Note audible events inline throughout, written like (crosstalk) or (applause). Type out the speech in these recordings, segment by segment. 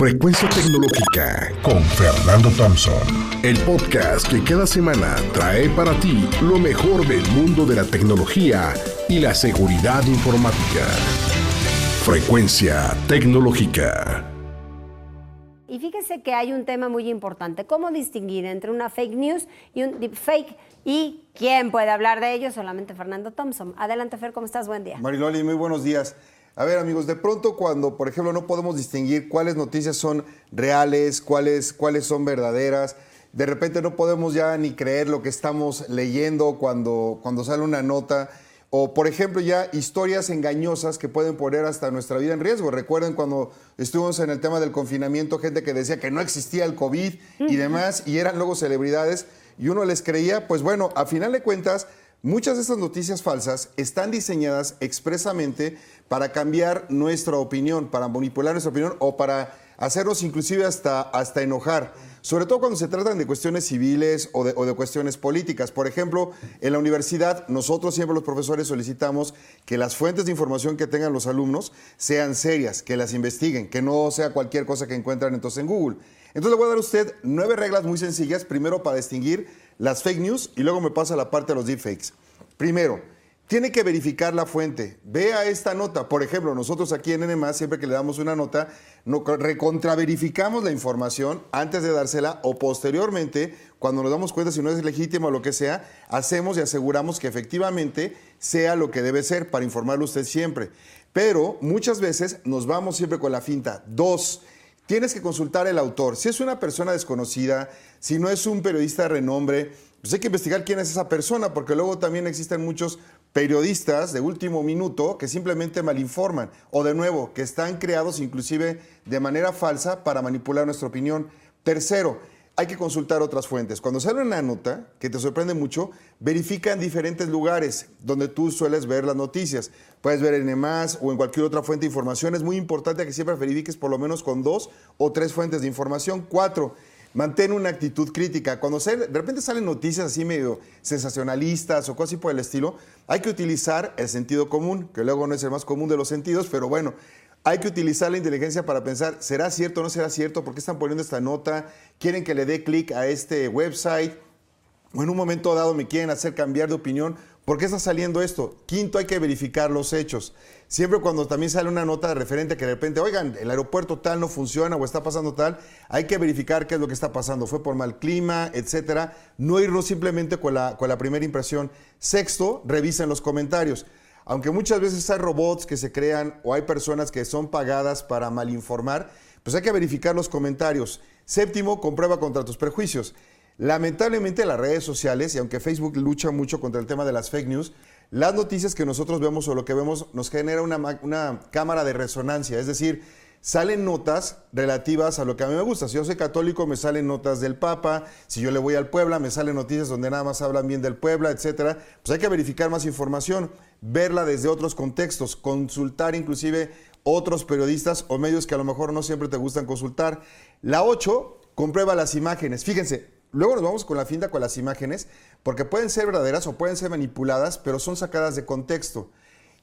Frecuencia Tecnológica con Fernando Thompson. El podcast que cada semana trae para ti lo mejor del mundo de la tecnología y la seguridad informática. Frecuencia Tecnológica. Y fíjese que hay un tema muy importante, cómo distinguir entre una fake news y un deepfake. ¿Y quién puede hablar de ello? Solamente Fernando Thompson. Adelante, Fer, ¿cómo estás? Buen día. Mariloli, muy buenos días. A ver, amigos, de pronto cuando, por ejemplo, no podemos distinguir cuáles noticias son reales, cuáles, cuáles son verdaderas, de repente no podemos ya ni creer lo que estamos leyendo cuando, cuando sale una nota, o por ejemplo ya historias engañosas que pueden poner hasta nuestra vida en riesgo. Recuerden cuando estuvimos en el tema del confinamiento, gente que decía que no existía el COVID y demás, y eran luego celebridades, y uno les creía, pues bueno, a final de cuentas, Muchas de estas noticias falsas están diseñadas expresamente para cambiar nuestra opinión, para manipular nuestra opinión o para hacernos inclusive hasta, hasta enojar, sobre todo cuando se tratan de cuestiones civiles o de, o de, cuestiones políticas. Por ejemplo, en la universidad nosotros siempre los profesores solicitamos que las fuentes de información que tengan los alumnos sean serias, que las investiguen, que no sea cualquier cosa que encuentran entonces en Google. Entonces le voy a dar a usted nueve reglas muy sencillas, primero para distinguir las fake news y luego me pasa la parte de los deepfakes. Primero, tiene que verificar la fuente. Vea esta nota. Por ejemplo, nosotros aquí en NMA, siempre que le damos una nota, no, recontraverificamos la información antes de dársela o posteriormente, cuando nos damos cuenta si no es legítima o lo que sea, hacemos y aseguramos que efectivamente sea lo que debe ser para informarle usted siempre. Pero muchas veces nos vamos siempre con la finta. Dos, tienes que consultar el autor. Si es una persona desconocida, si no es un periodista de renombre, pues hay que investigar quién es esa persona, porque luego también existen muchos periodistas de último minuto que simplemente malinforman o de nuevo, que están creados inclusive de manera falsa para manipular nuestra opinión. Tercero, hay que consultar otras fuentes. Cuando sale una nota que te sorprende mucho, verifica en diferentes lugares donde tú sueles ver las noticias. Puedes ver en EMAS o en cualquier otra fuente de información. Es muy importante que siempre verifiques por lo menos con dos o tres fuentes de información. Cuatro, mantén una actitud crítica. Cuando de repente salen noticias así medio sensacionalistas o cosas así por el estilo, hay que utilizar el sentido común, que luego no es el más común de los sentidos, pero bueno, hay que utilizar la inteligencia para pensar, ¿será cierto o no será cierto? ¿Por qué están poniendo esta nota? ¿Quieren que le dé clic a este website? ¿O en un momento dado me quieren hacer cambiar de opinión? ¿Por qué está saliendo esto? Quinto, hay que verificar los hechos. Siempre cuando también sale una nota de referente que de repente, oigan, el aeropuerto tal no funciona o está pasando tal, hay que verificar qué es lo que está pasando. Fue por mal clima, etcétera. No irnos simplemente con la, con la primera impresión. Sexto, revisen los comentarios. Aunque muchas veces hay robots que se crean o hay personas que son pagadas para malinformar, pues hay que verificar los comentarios. Séptimo, comprueba contra tus prejuicios. Lamentablemente las redes sociales, y aunque Facebook lucha mucho contra el tema de las fake news, las noticias que nosotros vemos o lo que vemos nos genera una, una cámara de resonancia. Es decir, salen notas relativas a lo que a mí me gusta. Si yo soy católico, me salen notas del Papa. Si yo le voy al Puebla, me salen noticias donde nada más hablan bien del Puebla, etcétera. Pues hay que verificar más información, verla desde otros contextos, consultar inclusive otros periodistas o medios que a lo mejor no siempre te gustan consultar. La 8, comprueba las imágenes. Fíjense, luego nos vamos con la finta con las imágenes, porque pueden ser verdaderas o pueden ser manipuladas, pero son sacadas de contexto.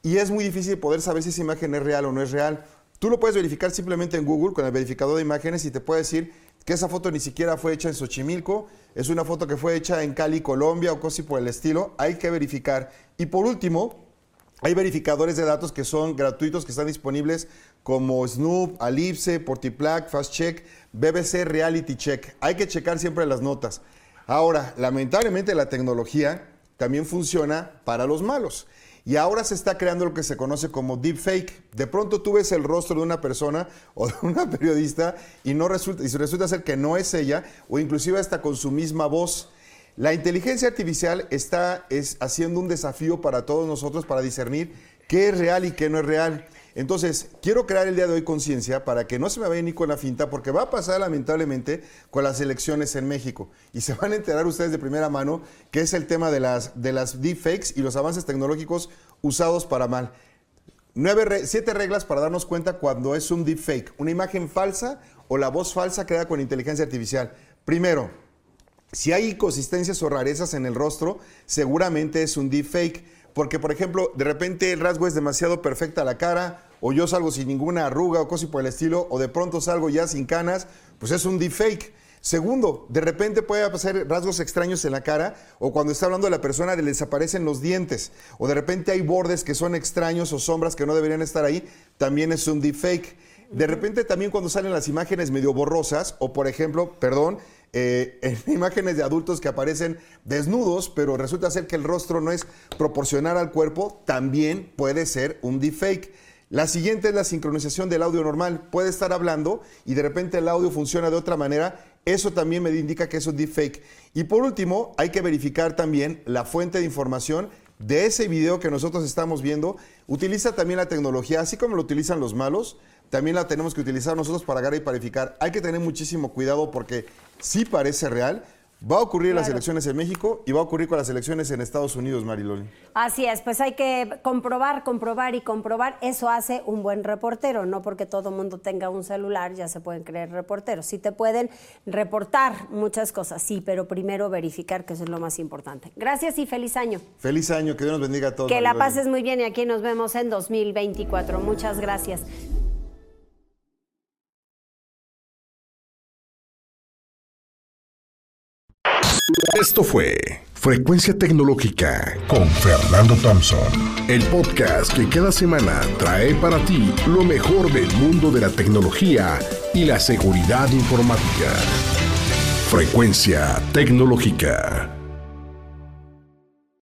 Y es muy difícil poder saber si esa imagen es real o no es real. Tú lo puedes verificar simplemente en Google con el verificador de imágenes y te puede decir que esa foto ni siquiera fue hecha en Xochimilco, es una foto que fue hecha en Cali, Colombia o cosas por el estilo. Hay que verificar. Y por último, hay verificadores de datos que son gratuitos, que están disponibles como Snoop, Alipse, Portiplac, FastCheck, BBC Reality Check. Hay que checar siempre las notas. Ahora, lamentablemente la tecnología también funciona para los malos. Y ahora se está creando lo que se conoce como deepfake. De pronto tú ves el rostro de una persona (laughs) o de una periodista y, no resulta, y resulta ser que no es ella o inclusive hasta con su misma voz. La inteligencia artificial está es, haciendo un desafío para todos nosotros para discernir qué es real y qué no es real. Entonces, quiero crear el día de hoy conciencia para que no se me vaya ni con la finta, porque va a pasar lamentablemente con las elecciones en México. Y se van a enterar ustedes de primera mano que es el tema de las, de las deepfakes y los avances tecnológicos usados para mal. Siete reglas para darnos cuenta cuando es un deepfake, una imagen falsa o la voz falsa creada con inteligencia artificial. Primero, si hay inconsistencias o rarezas en el rostro, seguramente es un deepfake porque, por ejemplo, de repente el rasgo es demasiado perfecta la cara, o yo salgo sin ninguna arruga o cosa por el estilo, o de pronto salgo ya sin canas, pues es un deepfake. Segundo, de repente puede aparecer rasgos extraños en la cara o cuando está hablando de la persona le desaparecen los dientes o de repente hay bordes que son extraños o sombras que no deberían estar ahí, también es un deepfake. De repente también cuando salen las imágenes medio borrosas o por ejemplo, perdón, eh, (laughs) en imágenes de adultos que aparecen desnudos, pero resulta ser que el rostro no es proporcional al cuerpo, también puede ser un deepfake. La siguiente es la sincronización del audio normal. Puede estar hablando y de repente el audio funciona de otra manera. Eso también me indica que es un deepfake. Y por último, hay que verificar también la fuente de información de ese video que nosotros estamos viendo. Utiliza también la tecnología, así como lo utilizan los malos, también la tenemos que utilizar nosotros para agarrar y verificar. Hay que tener muchísimo cuidado porque sí parece real, Va a ocurrir en las elecciones en México y va a ocurrir con las elecciones en Estados Unidos, Mariloli. Así es, pues hay que comprobar, comprobar y comprobar. Eso hace un buen reportero, no porque todo mundo tenga un celular ya se pueden creer reporteros. Sí te pueden reportar muchas cosas, sí, pero primero verificar que eso es lo más importante. Gracias y feliz año. Feliz año, que Dios nos bendiga a todos. Que la pases muy bien y aquí nos vemos en 2024. Muchas gracias. Esto fue Frecuencia Tecnológica con Fernando Thompson, el podcast que cada semana trae para ti lo mejor del mundo de la tecnología y la seguridad informática. Frecuencia Tecnológica.